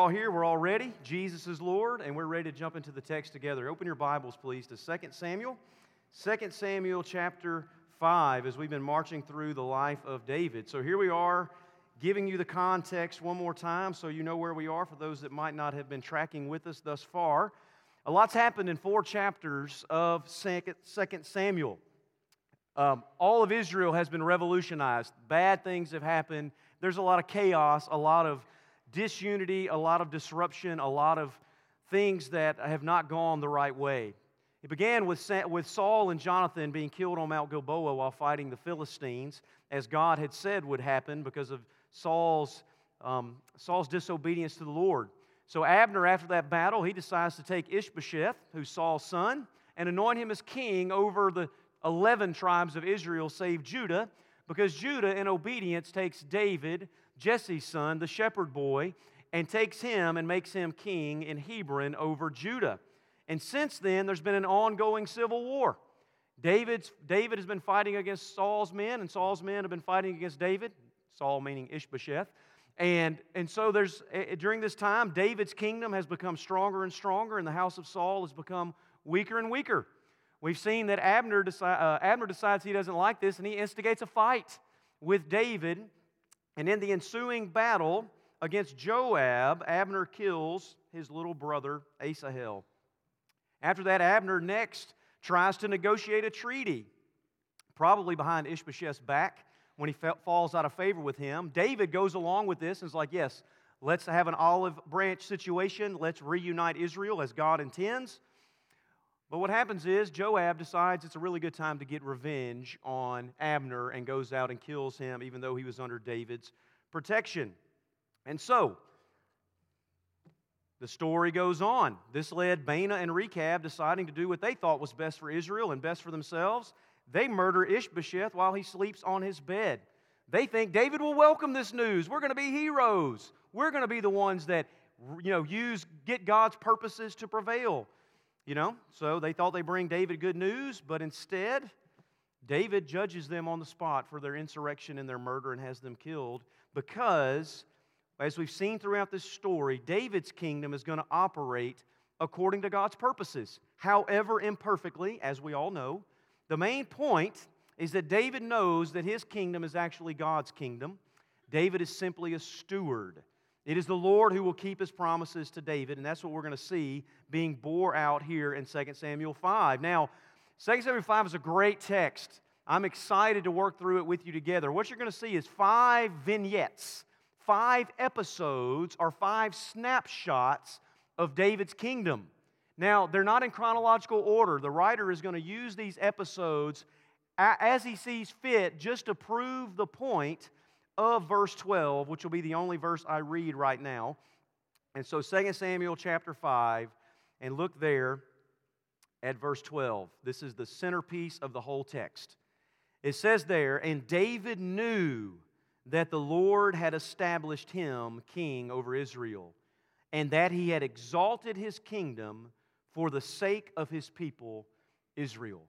all here, we're all ready. Jesus is Lord, and we're ready to jump into the text together. Open your Bibles, please, to 2 Samuel. 2 Samuel chapter 5, as we've been marching through the life of David. So here we are, giving you the context one more time so you know where we are for those that might not have been tracking with us thus far. A lot's happened in four chapters of 2 Samuel. Um, all of Israel has been revolutionized. Bad things have happened. There's a lot of chaos, a lot of disunity, a lot of disruption, a lot of things that have not gone the right way. It began with, with Saul and Jonathan being killed on Mount Gilboa while fighting the Philistines, as God had said would happen because of Saul's, um, Saul's disobedience to the Lord. So Abner, after that battle, he decides to take Ishbosheth, who's Saul's son, and anoint him as king over the 11 tribes of Israel, save Judah, because Judah, in obedience, takes David, Jesse's son, the shepherd boy, and takes him and makes him king in Hebron over Judah. And since then, there's been an ongoing civil war. David's, David has been fighting against Saul's men, and Saul's men have been fighting against David, Saul meaning Ishbosheth. And, and so there's, during this time, David's kingdom has become stronger and stronger, and the house of Saul has become weaker and weaker. We've seen that Abner, decide, uh, Abner decides he doesn't like this, and he instigates a fight with David and in the ensuing battle against Joab, Abner kills his little brother Asahel. After that, Abner next tries to negotiate a treaty, probably behind Ishbosheth's back when he falls out of favor with him. David goes along with this and is like, Yes, let's have an olive branch situation. Let's reunite Israel as God intends. But what happens is Joab decides it's a really good time to get revenge on Abner and goes out and kills him, even though he was under David's protection. And so, the story goes on. This led Baanah and Rechab deciding to do what they thought was best for Israel and best for themselves. They murder Ishbosheth while he sleeps on his bed. They think David will welcome this news. We're going to be heroes. We're going to be the ones that you know use get God's purposes to prevail. You know, so they thought they bring David good news, but instead, David judges them on the spot for their insurrection and their murder and has them killed because, as we've seen throughout this story, David's kingdom is going to operate according to God's purposes, however imperfectly, as we all know. The main point is that David knows that his kingdom is actually God's kingdom. David is simply a steward. It is the Lord who will keep his promises to David, and that's what we're going to see being bore out here in 2 Samuel 5. Now, 2 Samuel 5 is a great text. I'm excited to work through it with you together. What you're going to see is five vignettes, five episodes, or five snapshots of David's kingdom. Now, they're not in chronological order. The writer is going to use these episodes as he sees fit just to prove the point of verse 12, which will be the only verse I read right now. And so 2 Samuel chapter 5, and look there at verse 12. This is the centerpiece of the whole text. It says there, and David knew that the Lord had established him king over Israel, and that he had exalted his kingdom for the sake of his people, Israel.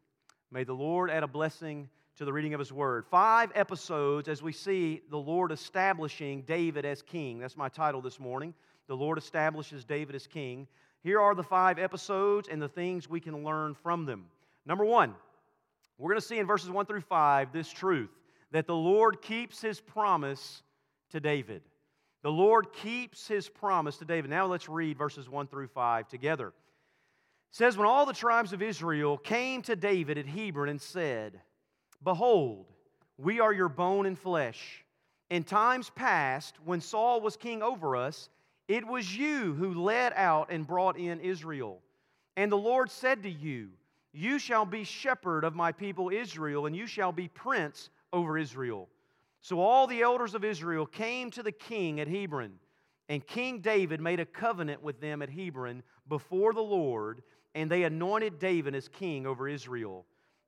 May the Lord add a blessing to the reading of his word. Five episodes as we see the Lord establishing David as king. That's my title this morning. The Lord establishes David as king. Here are the five episodes and the things we can learn from them. Number one, we're going to see in verses one through five this truth that the Lord keeps his promise to David. The Lord keeps his promise to David. Now let's read verses 1 through 5 together. It says, When all the tribes of Israel came to David at Hebron and said, Behold, we are your bone and flesh. In times past, when Saul was king over us, it was you who led out and brought in Israel. And the Lord said to you, You shall be shepherd of my people Israel, and you shall be prince over Israel. So all the elders of Israel came to the king at Hebron, and King David made a covenant with them at Hebron before the Lord, and they anointed David as king over Israel.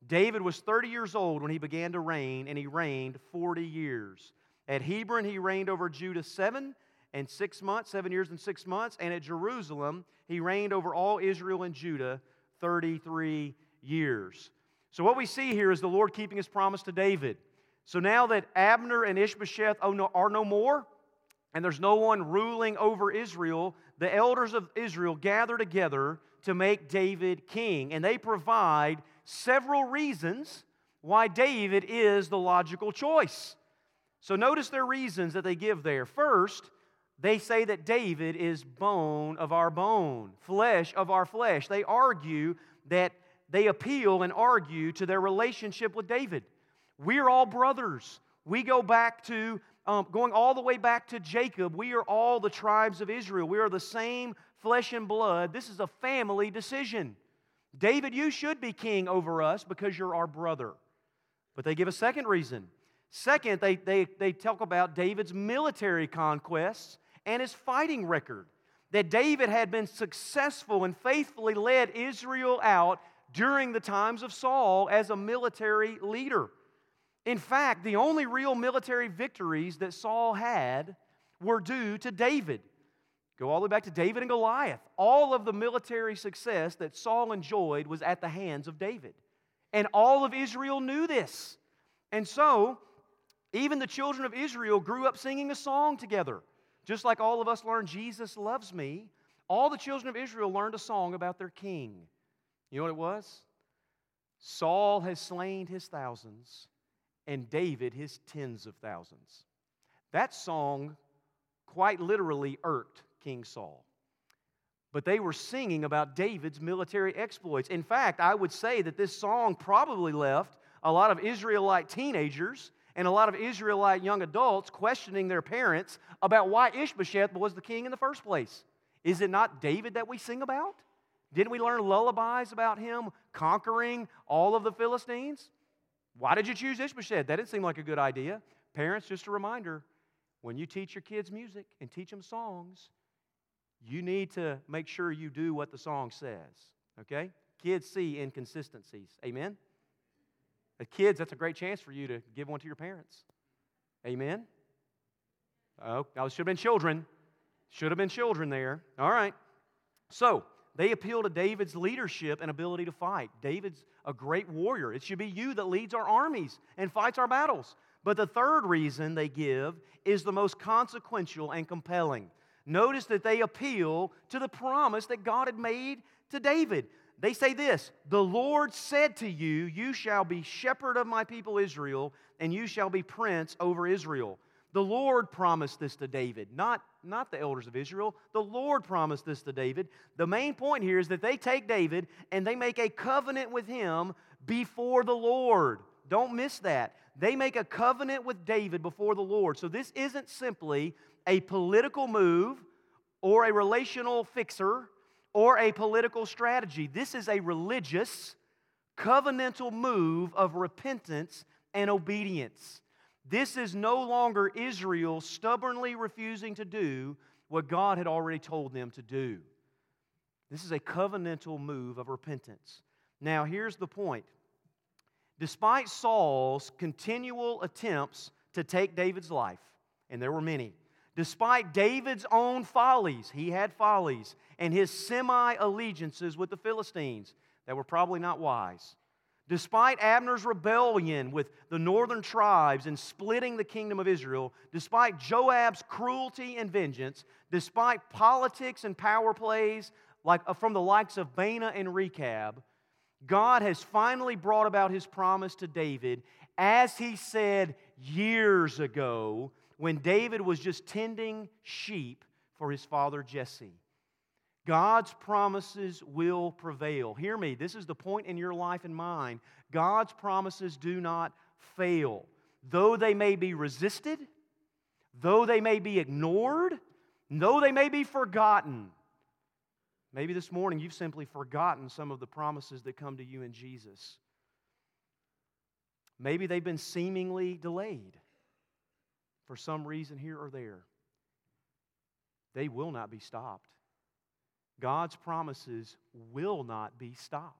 David was 30 years old when he began to reign, and he reigned 40 years. At Hebron, he reigned over Judah seven and six months, seven years and six months. And at Jerusalem, he reigned over all Israel and Judah 33 years. So, what we see here is the Lord keeping his promise to David. So, now that Abner and Ishbosheth are no more, and there's no one ruling over Israel, the elders of Israel gather together to make David king. And they provide several reasons why David is the logical choice. So notice their reasons that they give there. First, they say that David is bone of our bone, flesh of our flesh. They argue that they appeal and argue to their relationship with David. We're all brothers. We go back to, um, going all the way back to Jacob. We are all the tribes of Israel. We are the same flesh and blood. This is a family decision. David, you should be king over us because you're our brother. But they give a second reason. Second, they, they, they talk about David's military conquests and his fighting record. That David had been successful and faithfully led Israel out during the times of Saul as a military leader. In fact, the only real military victories that Saul had were due to David. Go all the way back to David and Goliath. All of the military success that Saul enjoyed was at the hands of David. And all of Israel knew this. And so, even the children of Israel grew up singing a song together. Just like all of us learned Jesus loves me, all the children of Israel learned a song about their king. You know what it was? Saul has slain his thousands, and David his tens of thousands. That song quite literally irked King Saul. But they were singing about David's military exploits. In fact, I would say that this song probably left a lot of Israelite teenagers and a lot of Israelite young adults questioning their parents about why Ishbosheth was the king in the first place. Is it not David that we sing about? Didn't we learn lullabies about him conquering all of the Philistines? Why did you choose Ishbosheth? That didn't seem like a good idea. Parents, just a reminder when you teach your kids music and teach them songs, you need to make sure you do what the song says. Okay? Kids see inconsistencies. Amen? As kids, that's a great chance for you to give one to your parents. Amen? Oh, that should have been children. Should have been children there. All right. So, they appeal to David's leadership and ability to fight. David's a great warrior. It should be you that leads our armies and fights our battles. But the third reason they give is the most consequential and compelling. Notice that they appeal to the promise that God had made to David. They say this The Lord said to you, You shall be shepherd of my people Israel, and you shall be prince over Israel. The Lord promised this to David, not, not the elders of Israel. The Lord promised this to David. The main point here is that they take David and they make a covenant with him before the Lord. Don't miss that. They make a covenant with David before the Lord. So this isn't simply a political move or a relational fixer or a political strategy. This is a religious, covenantal move of repentance and obedience. This is no longer Israel stubbornly refusing to do what God had already told them to do. This is a covenantal move of repentance. Now, here's the point. Despite Saul's continual attempts to take David's life, and there were many, despite David's own follies, he had follies, and his semi allegiances with the Philistines that were probably not wise. Despite Abner's rebellion with the northern tribes and splitting the kingdom of Israel, despite Joab's cruelty and vengeance, despite politics and power plays like, uh, from the likes of Baanah and Rechab, God has finally brought about his promise to David as he said years ago when David was just tending sheep for his father Jesse. God's promises will prevail. Hear me, this is the point in your life and mine. God's promises do not fail. Though they may be resisted, though they may be ignored, though they may be forgotten. Maybe this morning you've simply forgotten some of the promises that come to you in Jesus. Maybe they've been seemingly delayed for some reason here or there. They will not be stopped. God's promises will not be stopped.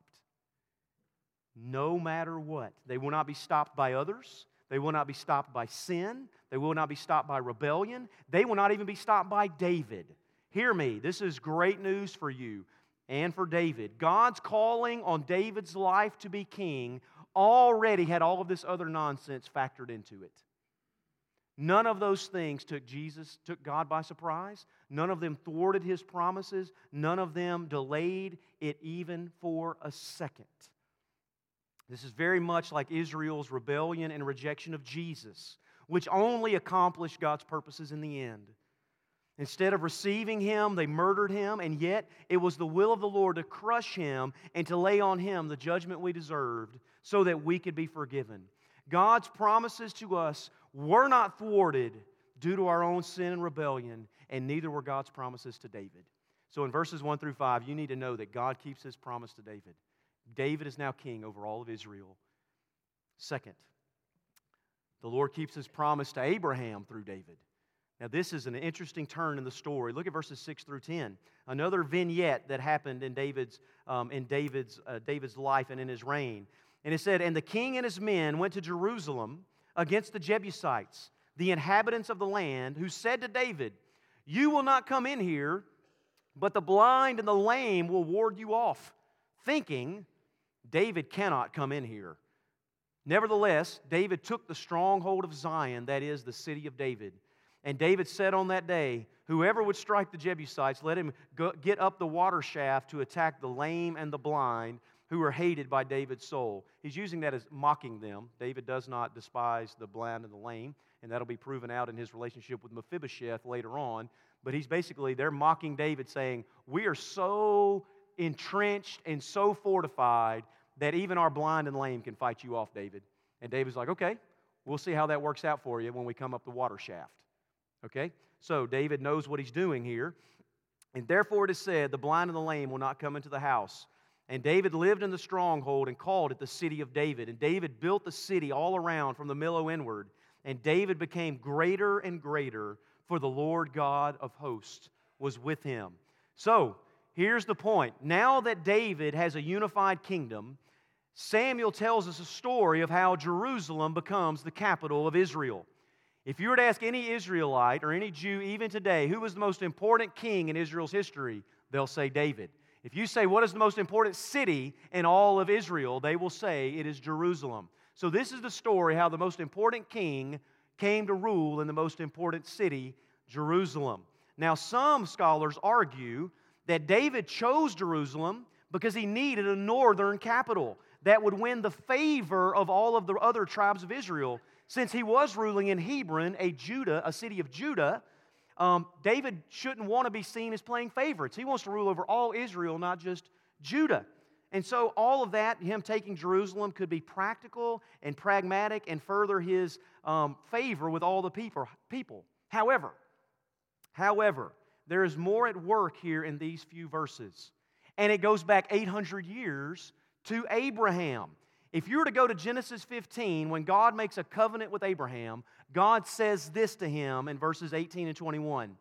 No matter what. They will not be stopped by others. They will not be stopped by sin. They will not be stopped by rebellion. They will not even be stopped by David. Hear me, this is great news for you and for David. God's calling on David's life to be king already had all of this other nonsense factored into it. None of those things took Jesus, took God by surprise. None of them thwarted his promises. None of them delayed it even for a second. This is very much like Israel's rebellion and rejection of Jesus, which only accomplished God's purposes in the end. Instead of receiving him, they murdered him, and yet it was the will of the Lord to crush him and to lay on him the judgment we deserved so that we could be forgiven. God's promises to us were not thwarted due to our own sin and rebellion, and neither were God's promises to David. So in verses 1 through 5, you need to know that God keeps his promise to David. David is now king over all of Israel. Second, the Lord keeps his promise to Abraham through David. Now, this is an interesting turn in the story. Look at verses 6 through 10. Another vignette that happened in David's, um, in David's, uh, David's life and in his reign. And it said, And the king and his men went to Jerusalem against the Jebusites, the inhabitants of the land, who said to David, You will not come in here, but the blind and the lame will ward you off, thinking, David cannot come in here. Nevertheless, David took the stronghold of Zion, that is, the city of David. And David said on that day, Whoever would strike the Jebusites, let him go, get up the water shaft to attack the lame and the blind who are hated by David's soul. He's using that as mocking them. David does not despise the blind and the lame, and that'll be proven out in his relationship with Mephibosheth later on. But he's basically, they're mocking David, saying, We are so entrenched and so fortified that even our blind and lame can fight you off, David. And David's like, Okay, we'll see how that works out for you when we come up the water shaft. Okay? So David knows what he's doing here. And therefore it is said, The blind and the lame will not come into the house and David lived in the stronghold and called it the city of David. And David built the city all around from the Millo inward. And David became greater and greater, for the Lord God of hosts was with him. So, here's the point. Now that David has a unified kingdom, Samuel tells us a story of how Jerusalem becomes the capital of Israel. If you were to ask any Israelite or any Jew, even today, who was the most important king in Israel's history, they'll say David. If you say, What is the most important city in all of Israel? they will say, It is Jerusalem. So, this is the story how the most important king came to rule in the most important city, Jerusalem. Now, some scholars argue that David chose Jerusalem because he needed a northern capital that would win the favor of all of the other tribes of Israel. Since he was ruling in Hebron, a Judah, a city of Judah, um, David shouldn't want to be seen as playing favorites. He wants to rule over all Israel, not just Judah. And so, all of that, him taking Jerusalem, could be practical and pragmatic and further his um, favor with all the people. people. However, however, there is more at work here in these few verses. And it goes back 800 years to Abraham. If you were to go to Genesis 15, when God makes a covenant with Abraham, God says this to him in verses 18 and 21.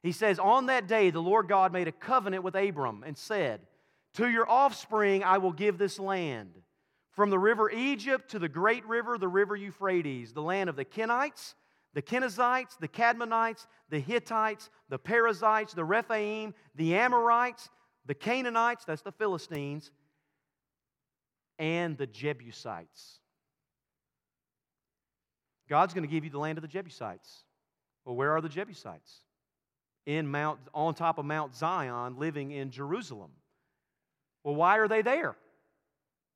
He says, On that day, the Lord God made a covenant with Abram and said, To your offspring I will give this land, from the river Egypt to the great river, the river Euphrates, the land of the Kenites, the Kenizzites, the Kadmonites, the Hittites, the Perizzites, the Rephaim, the Amorites, the Canaanites, that's the Philistines, and the Jebusites. God's going to give you the land of the Jebusites. Well, where are the Jebusites? In Mount, on top of Mount Zion, living in Jerusalem. Well, why are they there?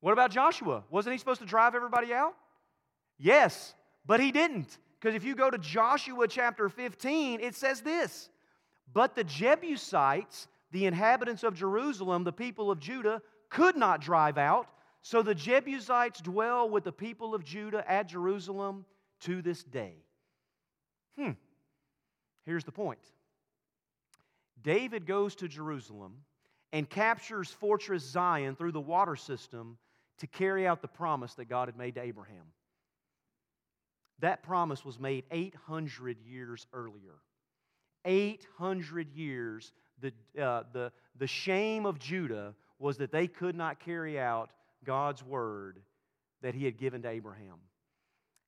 What about Joshua? Wasn't he supposed to drive everybody out? Yes, but he didn't. Because if you go to Joshua chapter 15, it says this But the Jebusites, the inhabitants of Jerusalem, the people of Judah, could not drive out. So the Jebusites dwell with the people of Judah at Jerusalem to this day. Hmm. Here's the point David goes to Jerusalem and captures Fortress Zion through the water system to carry out the promise that God had made to Abraham. That promise was made 800 years earlier. 800 years, the, uh, the, the shame of Judah was that they could not carry out God's word that he had given to Abraham.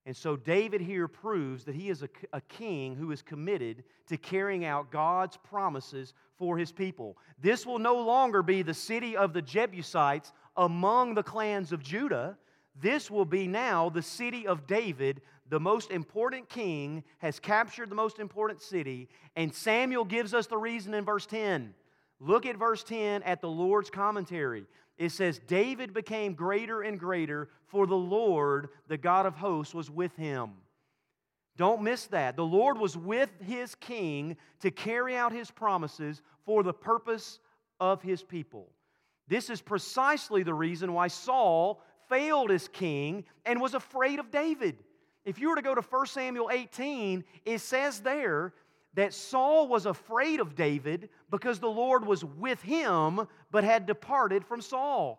And so David here proves that he is a, a, king who is committed to carrying out God's promises for his people. This will no longer be the city of the Jebusites among the clans of Judah. This will be now the city of David, the most important king has captured the most important city, and Samuel gives us the reason in verse 10. Look at verse 10 at the Lord's commentary. It says, David became greater and greater, for the Lord, the God of hosts, was with him. Don't miss that. The Lord was with his king to carry out his promises for the purpose of his people. This is precisely the reason why Saul failed as king and was afraid of David. If you were to go to 1 Samuel 18, it says there that Saul was afraid of David because the Lord was with him but had departed from Saul.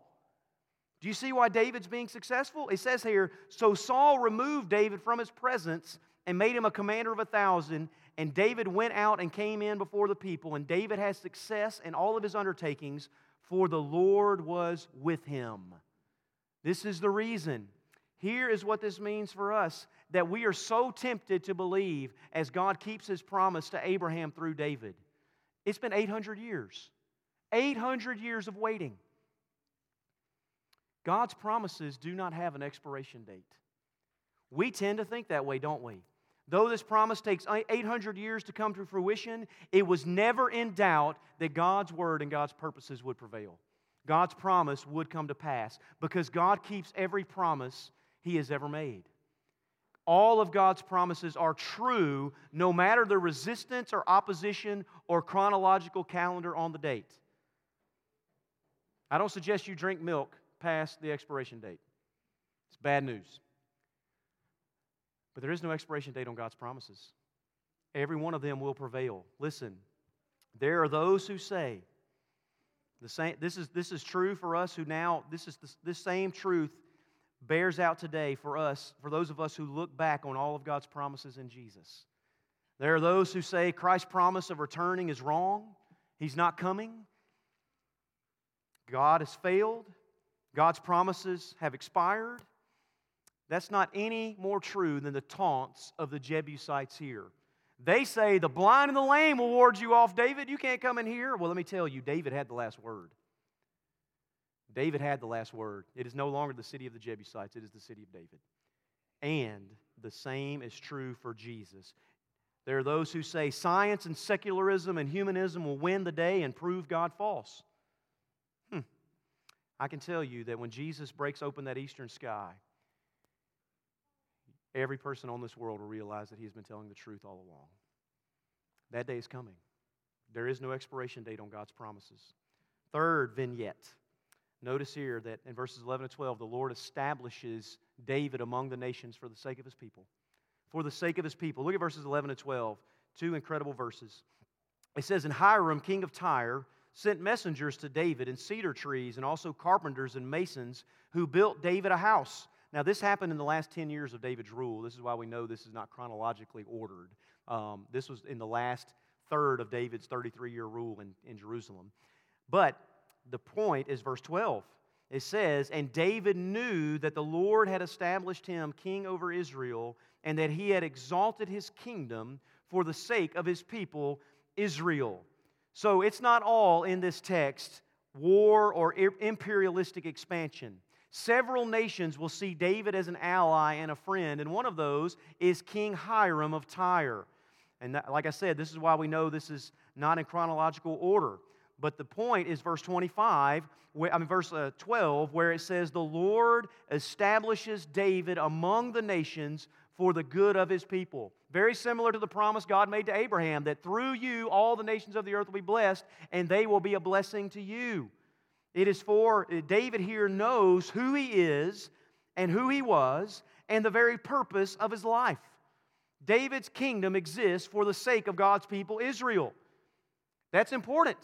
Do you see why David's being successful? It says here So Saul removed David from his presence and made him a commander of a thousand. And David went out and came in before the people. And David had success in all of his undertakings, for the Lord was with him. This is the reason. Here is what this means for us that we are so tempted to believe as God keeps his promise to Abraham through David. It's been 800 years. 800 years of waiting. God's promises do not have an expiration date. We tend to think that way, don't we? Though this promise takes 800 years to come to fruition, it was never in doubt that God's word and God's purposes would prevail. God's promise would come to pass because God keeps every promise he has ever made. All of God's promises are true no matter the resistance or opposition or chronological calendar on the date. I don't suggest you drink milk past the expiration date. It's bad news. But there is no expiration date on God's promises. Every one of them will prevail. Listen, there are those who say, the same, this, is, this is true for us who now, this is the, this same truth bears out today for us, for those of us who look back on all of God's promises in Jesus. There are those who say Christ's promise of returning is wrong, He's not coming. God has failed, God's promises have expired. That's not any more true than the taunts of the Jebusites here. They say, The blind and the lame will ward you off, David. You can't come in here. Well, let me tell you, David had the last word. David had the last word. It is no longer the city of the Jebusites, it is the city of David. And the same is true for Jesus. There are those who say science and secularism and humanism will win the day and prove God false. Hmm. I can tell you that when Jesus breaks open that eastern sky, every person on this world will realize that he has been telling the truth all along. That day is coming. There is no expiration date on God's promises. Third vignette. Notice here that in verses 11 and 12, the Lord establishes David among the nations for the sake of his people. For the sake of his people. Look at verses 11 and 12, two incredible verses. It says, And Hiram, king of Tyre, sent messengers to David and cedar trees and also carpenters and masons who built David a house. Now, this happened in the last 10 years of David's rule. This is why we know this is not chronologically ordered. Um, this was in the last third of David's 33 year rule in, in Jerusalem. But the point is verse 12. It says, And David knew that the Lord had established him king over Israel, and that he had exalted his kingdom for the sake of his people, Israel. So it's not all in this text war or imperialistic expansion. Several nations will see David as an ally and a friend, and one of those is King Hiram of Tyre. And that, like I said, this is why we know this is not in chronological order. But the point is verse 25, I mean, verse uh, 12, where it says, The Lord establishes David among the nations for the good of his people. Very similar to the promise God made to Abraham that through you all the nations of the earth will be blessed, and they will be a blessing to you. It is for David here knows who he is and who he was and the very purpose of his life. David's kingdom exists for the sake of God's people, Israel. That's important.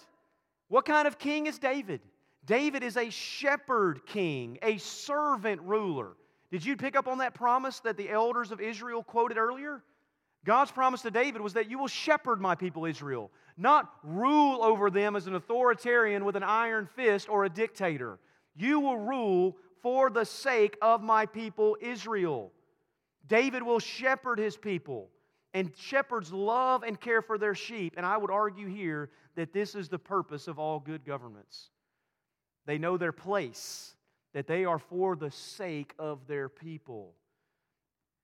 What kind of king is David? David is a shepherd king, a servant ruler. Did you pick up on that promise that the elders of Israel quoted earlier? God's promise to David was that you will shepherd my people Israel, not rule over them as an authoritarian with an iron fist or a dictator. You will rule for the sake of my people Israel. David will shepherd his people, and shepherds love and care for their sheep. And I would argue here that this is the purpose of all good governments. They know their place, that they are for the sake of their people.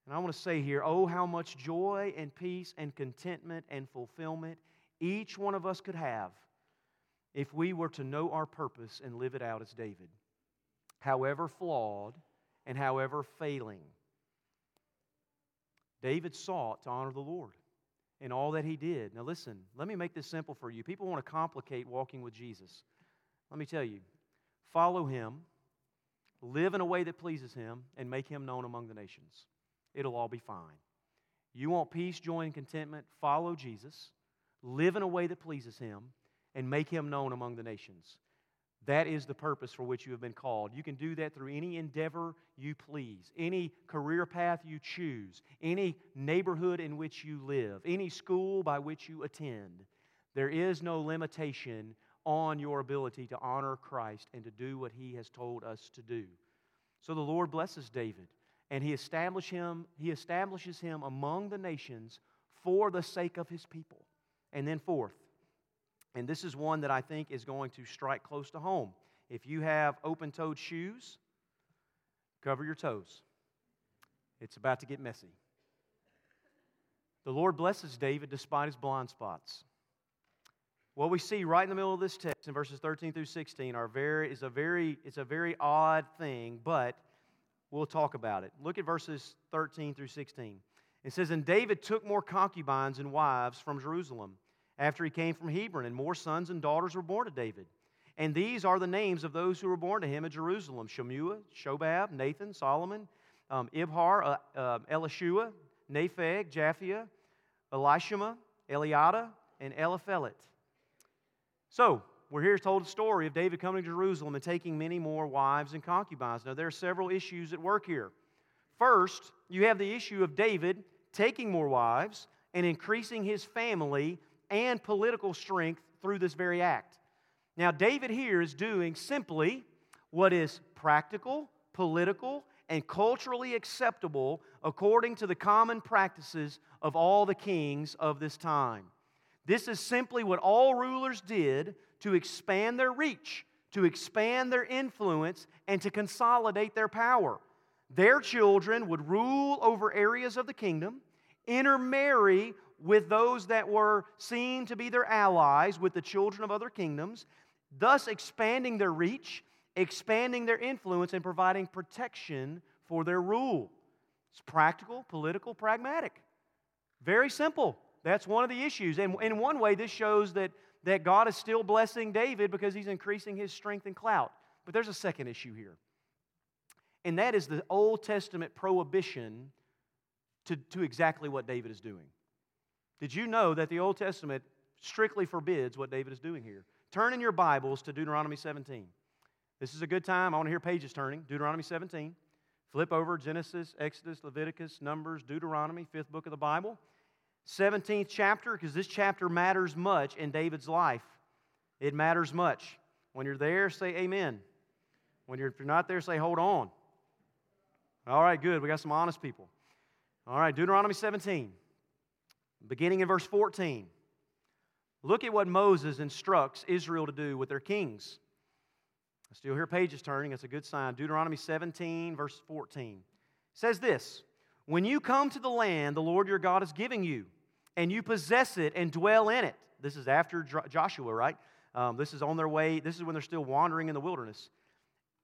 And I want to say here, oh, how much joy and peace and contentment and fulfillment each one of us could have if we were to know our purpose and live it out as David. However flawed and however failing, David sought to honor the Lord in all that he did. Now, listen, let me make this simple for you. People want to complicate walking with Jesus. Let me tell you follow him, live in a way that pleases him, and make him known among the nations. It'll all be fine. You want peace, joy, and contentment? Follow Jesus, live in a way that pleases him, and make him known among the nations. That is the purpose for which you have been called. You can do that through any endeavor you please, any career path you choose, any neighborhood in which you live, any school by which you attend. There is no limitation on your ability to honor Christ and to do what he has told us to do. So the Lord blesses David and he, establish him, he establishes him among the nations for the sake of his people. And then, fourth, and this is one that I think is going to strike close to home. If you have open toed shoes, cover your toes. It's about to get messy. The Lord blesses David despite his blind spots. What we see right in the middle of this text in verses 13 through 16 are very, is a very, it's a very odd thing, but we'll talk about it. Look at verses 13 through 16. It says, And David took more concubines and wives from Jerusalem after he came from Hebron, and more sons and daughters were born to David. And these are the names of those who were born to him at Jerusalem Shemua, Shobab, Nathan, Solomon, um, Ibhar, uh, uh, Elishua, Nepheg, Japhia, Elishama, Eliada, and Eliphelet. So, we're here told a story of David coming to Jerusalem and taking many more wives and concubines. Now, there are several issues at work here. First, you have the issue of David taking more wives and increasing his family and political strength through this very act. Now, David here is doing simply what is practical, political, and culturally acceptable according to the common practices of all the kings of this time. This is simply what all rulers did to expand their reach, to expand their influence, and to consolidate their power. Their children would rule over areas of the kingdom, intermarry with those that were seen to be their allies, with the children of other kingdoms, thus expanding their reach, expanding their influence, and providing protection for their rule. It's practical, political, pragmatic. Very simple. That's one of the issues. And in one way, this shows that, that God is still blessing David because he's increasing his strength and clout. But there's a second issue here. And that is the Old Testament prohibition to, to exactly what David is doing. Did you know that the Old Testament strictly forbids what David is doing here? Turn in your Bibles to Deuteronomy 17. This is a good time. I want to hear pages turning. Deuteronomy 17. Flip over Genesis, Exodus, Leviticus, Numbers, Deuteronomy, fifth book of the Bible. 17th chapter, because this chapter matters much in David's life. It matters much. When you're there, say amen. When you're, if you're not there, say hold on. All right, good. We got some honest people. All right, Deuteronomy 17. Beginning in verse 14, look at what Moses instructs Israel to do with their kings. I still hear pages turning. That's a good sign. Deuteronomy 17, verse 14 says this When you come to the land the Lord your God is giving you, and you possess it and dwell in it, this is after Joshua, right? Um, this is on their way, this is when they're still wandering in the wilderness.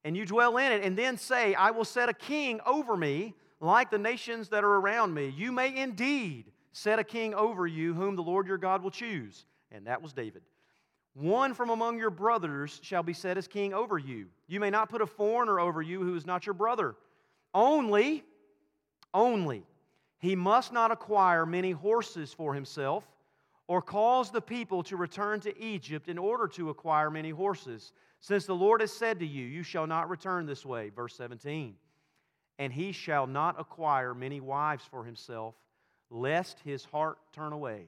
And you dwell in it, and then say, I will set a king over me like the nations that are around me. You may indeed set a king over you, whom the Lord your God will choose. And that was David. One from among your brothers shall be set as king over you. You may not put a foreigner over you who is not your brother. Only, only, he must not acquire many horses for himself or cause the people to return to Egypt in order to acquire many horses, since the Lord has said to you, You shall not return this way. Verse 17. And he shall not acquire many wives for himself lest his heart turn away.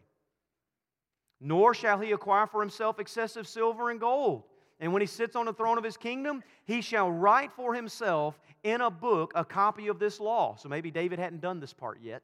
Nor shall he acquire for himself excessive silver and gold. And when he sits on the throne of his kingdom, he shall write for himself in a book a copy of this law. So maybe David hadn't done this part yet.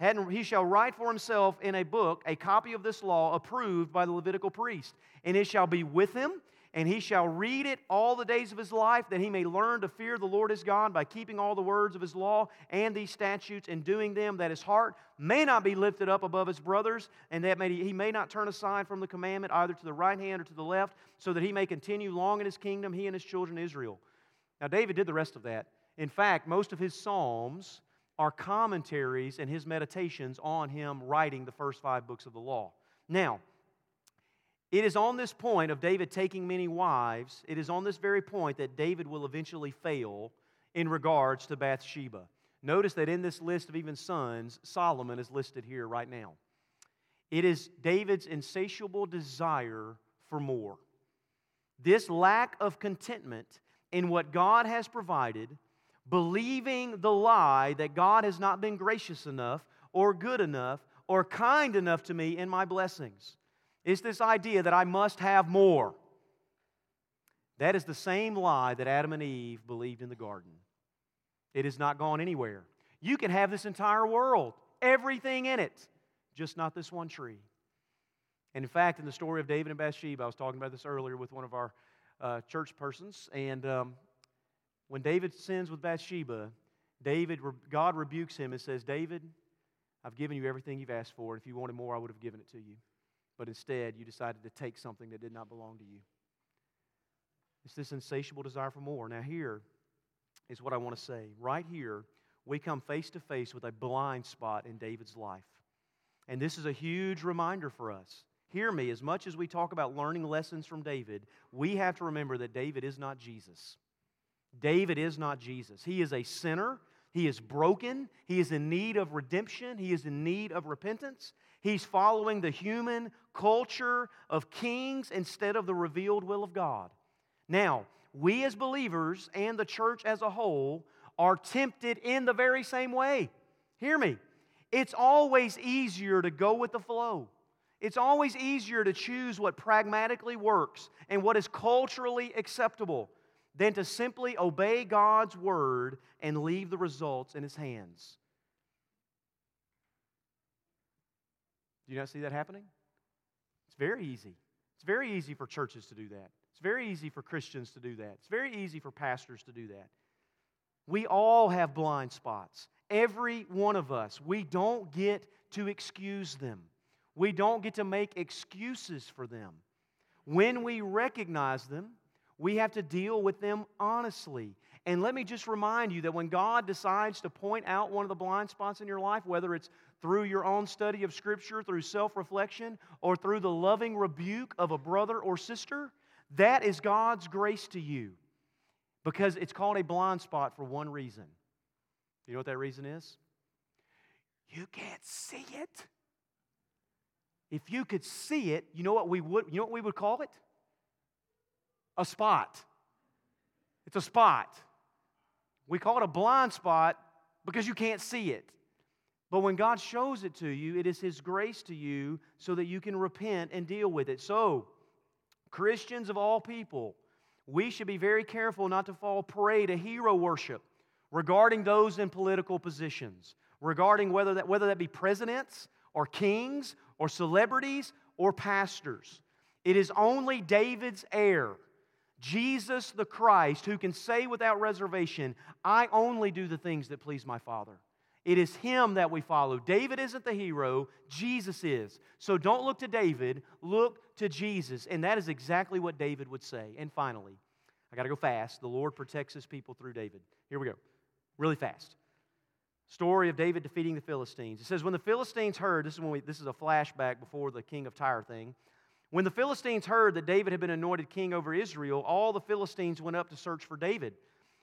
Hadn't, he shall write for himself in a book a copy of this law approved by the Levitical priest. And it shall be with him, and he shall read it all the days of his life, that he may learn to fear the Lord his God by keeping all the words of his law and these statutes and doing them, that his heart may not be lifted up above his brothers, and that may, he may not turn aside from the commandment either to the right hand or to the left, so that he may continue long in his kingdom, he and his children Israel. Now, David did the rest of that. In fact, most of his Psalms are commentaries and his meditations on him writing the first five books of the law. Now, it is on this point of David taking many wives, it is on this very point that David will eventually fail in regards to Bathsheba. Notice that in this list of even sons, Solomon is listed here right now. It is David's insatiable desire for more. This lack of contentment in what God has provided, believing the lie that God has not been gracious enough or good enough or kind enough to me in my blessings. It's this idea that I must have more. That is the same lie that Adam and Eve believed in the garden. It has not gone anywhere. You can have this entire world, everything in it, just not this one tree. And in fact, in the story of David and Bathsheba, I was talking about this earlier with one of our uh, church persons, and um, when David sins with Bathsheba, David, God rebukes him and says, David, I've given you everything you've asked for. If you wanted more, I would have given it to you but instead you decided to take something that did not belong to you. It's this insatiable desire for more. Now, here is what I want to say. Right here, we come face to face with a blind spot in David's life. And this is a huge reminder for us. Hear me, as much as we talk about learning lessons from David, we have to remember that David is not Jesus. David is not Jesus. He is a sinner. He is broken. He is in need of redemption. He is in need of repentance. He's following the human culture of kings instead of the revealed will of God. Now, we as believers and the church as a whole are tempted in the very same way. Hear me. It's always easier to go with the flow. It's always easier to choose what pragmatically works and what is culturally acceptable than to simply obey God's word and leave the results in His hands. Do you not see that happening? It's very easy. It's very easy for churches to do that. It's very easy for Christians to do that. It's very easy for pastors to do that. We all have blind spots. Every one of us. We don't get to excuse them. We don't get to make excuses for them. When we recognize them, we have to deal with them honestly. And let me just remind you that when God decides to point out one of the blind spots in your life, whether it's through your own study of Scripture, through self reflection, or through the loving rebuke of a brother or sister, that is God's grace to you because it's called a blind spot for one reason. You know what that reason is? You can't see it. If you could see it, you know what we would you know what we would call it? A spot. It's a spot. We call it a blind spot because you can't see it. But when God shows it to you, it is His grace to you so that you can repent and deal with it. So, Christians of all people, we should be very careful not to fall prey to hero worship regarding those in political positions, regarding whether that, whether that be presidents or kings or celebrities or pastors. It is only David's heir, Jesus the Christ, who can say without reservation, I only do the things that please my Father. It is him that we follow. David isn't the hero, Jesus is. So don't look to David, look to Jesus. And that is exactly what David would say. And finally, I got to go fast. The Lord protects his people through David. Here we go. Really fast. Story of David defeating the Philistines. It says, When the Philistines heard, this is, when we, this is a flashback before the king of Tyre thing. When the Philistines heard that David had been anointed king over Israel, all the Philistines went up to search for David.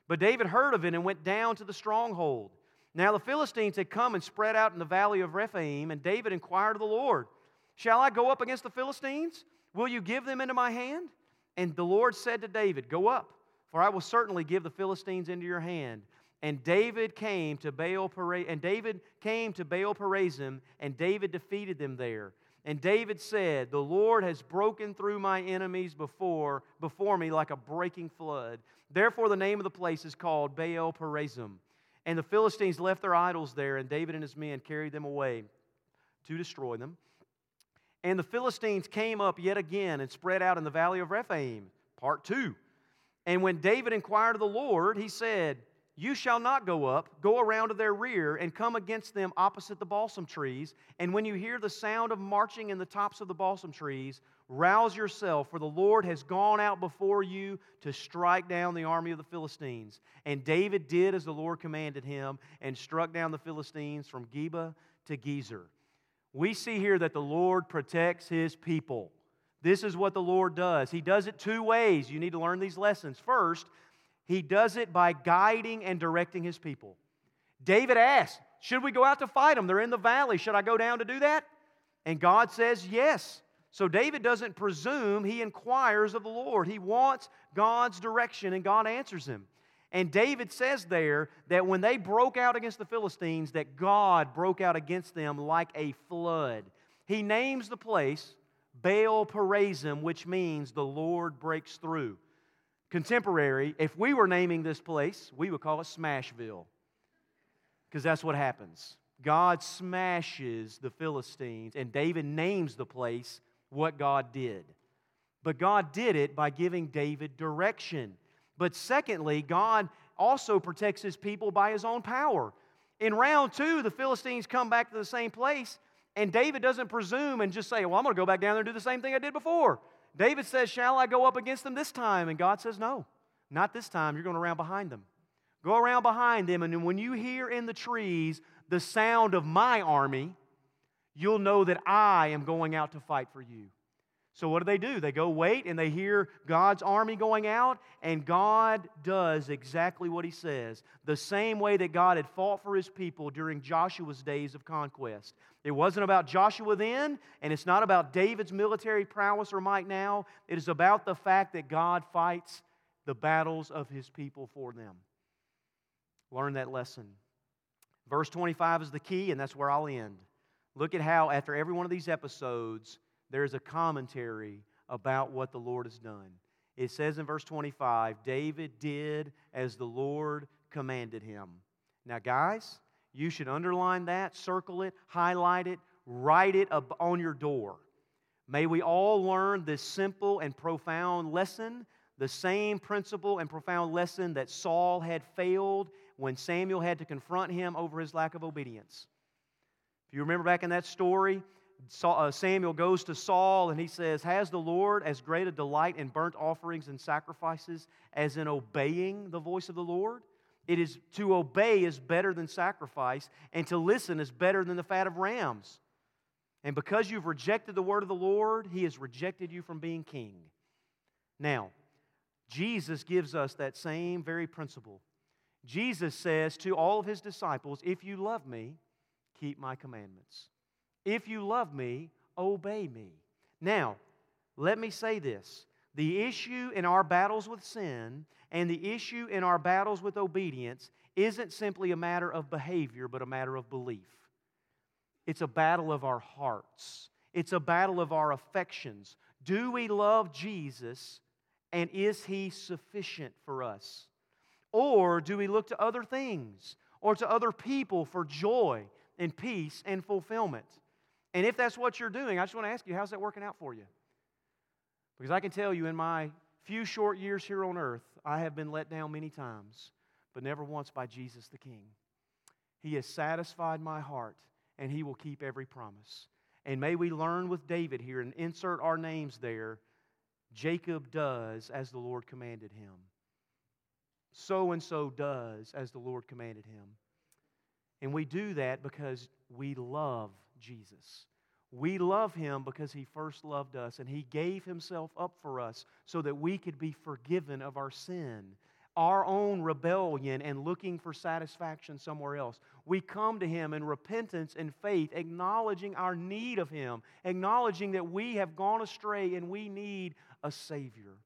But David heard of it and went down to the stronghold. Now the Philistines had come and spread out in the valley of Rephaim, and David inquired of the Lord, Shall I go up against the Philistines? Will you give them into my hand? And the Lord said to David, Go up, for I will certainly give the Philistines into your hand. And David came to Baal and David came to Baal Perazim, and David defeated them there. And David said, The Lord has broken through my enemies before, before me like a breaking flood. Therefore, the name of the place is called Baal Perazim. And the Philistines left their idols there, and David and his men carried them away to destroy them. And the Philistines came up yet again and spread out in the valley of Rephaim. Part two. And when David inquired of the Lord, he said, You shall not go up, go around to their rear, and come against them opposite the balsam trees. And when you hear the sound of marching in the tops of the balsam trees, rouse yourself, for the Lord has gone out before you to strike down the army of the Philistines. And David did as the Lord commanded him, and struck down the Philistines from Geba to Gezer. We see here that the Lord protects his people. This is what the Lord does. He does it two ways. You need to learn these lessons. First, He does it by guiding and directing His people. David asked, Should we go out to fight them? They're in the valley. Should I go down to do that? And God says, Yes. So David doesn't presume, he inquires of the Lord. He wants God's direction, and God answers him. And David says there that when they broke out against the Philistines, that God broke out against them like a flood. He names the place Baal Perazim, which means the Lord breaks through. Contemporary, if we were naming this place, we would call it Smashville. Because that's what happens. God smashes the Philistines, and David names the place what God did. But God did it by giving David direction. But secondly, God also protects his people by his own power. In round two, the Philistines come back to the same place, and David doesn't presume and just say, Well, I'm going to go back down there and do the same thing I did before. David says, Shall I go up against them this time? And God says, No, not this time. You're going around behind them. Go around behind them, and when you hear in the trees the sound of my army, you'll know that I am going out to fight for you. So, what do they do? They go wait and they hear God's army going out, and God does exactly what He says. The same way that God had fought for His people during Joshua's days of conquest. It wasn't about Joshua then, and it's not about David's military prowess or might now. It is about the fact that God fights the battles of His people for them. Learn that lesson. Verse 25 is the key, and that's where I'll end. Look at how, after every one of these episodes, there's a commentary about what the Lord has done. It says in verse 25, David did as the Lord commanded him. Now, guys, you should underline that, circle it, highlight it, write it on your door. May we all learn this simple and profound lesson, the same principle and profound lesson that Saul had failed when Samuel had to confront him over his lack of obedience. If you remember back in that story, Uh, Samuel goes to Saul and he says, Has the Lord as great a delight in burnt offerings and sacrifices as in obeying the voice of the Lord? It is to obey is better than sacrifice, and to listen is better than the fat of rams. And because you've rejected the word of the Lord, he has rejected you from being king. Now, Jesus gives us that same very principle. Jesus says to all of his disciples, If you love me, keep my commandments. If you love me, obey me. Now, let me say this the issue in our battles with sin and the issue in our battles with obedience isn't simply a matter of behavior, but a matter of belief. It's a battle of our hearts, it's a battle of our affections. Do we love Jesus and is he sufficient for us? Or do we look to other things or to other people for joy and peace and fulfillment? And if that's what you're doing, I just want to ask you, how's that working out for you? Because I can tell you, in my few short years here on earth, I have been let down many times, but never once by Jesus the King. He has satisfied my heart, and He will keep every promise. And may we learn with David here and insert our names there. Jacob does as the Lord commanded him. So and so does as the Lord commanded him. And we do that because we love Jesus. We love him because he first loved us and he gave himself up for us so that we could be forgiven of our sin, our own rebellion, and looking for satisfaction somewhere else. We come to him in repentance and faith, acknowledging our need of him, acknowledging that we have gone astray and we need a Savior.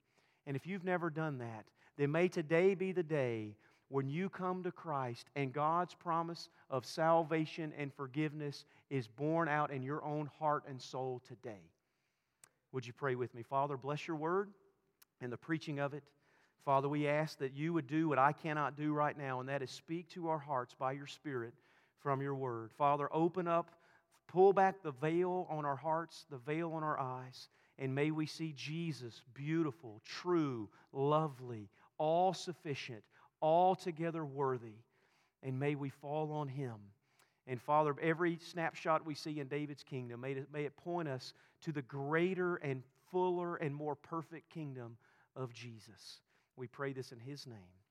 And if you've never done that, then may today be the day when you come to Christ and God's promise of salvation and forgiveness is borne out in your own heart and soul today. Would you pray with me? Father, bless your word and the preaching of it. Father, we ask that you would do what I cannot do right now, and that is speak to our hearts by your Spirit from your word. Father, open up, pull back the veil on our hearts, the veil on our eyes, And may we see Jesus, beautiful, true, lovely, all sufficient, altogether worthy. And may we fall on him. And Father, every snapshot we see in David's kingdom, may it, may it point us to the greater and fuller and more perfect kingdom of Jesus. We pray this in his name.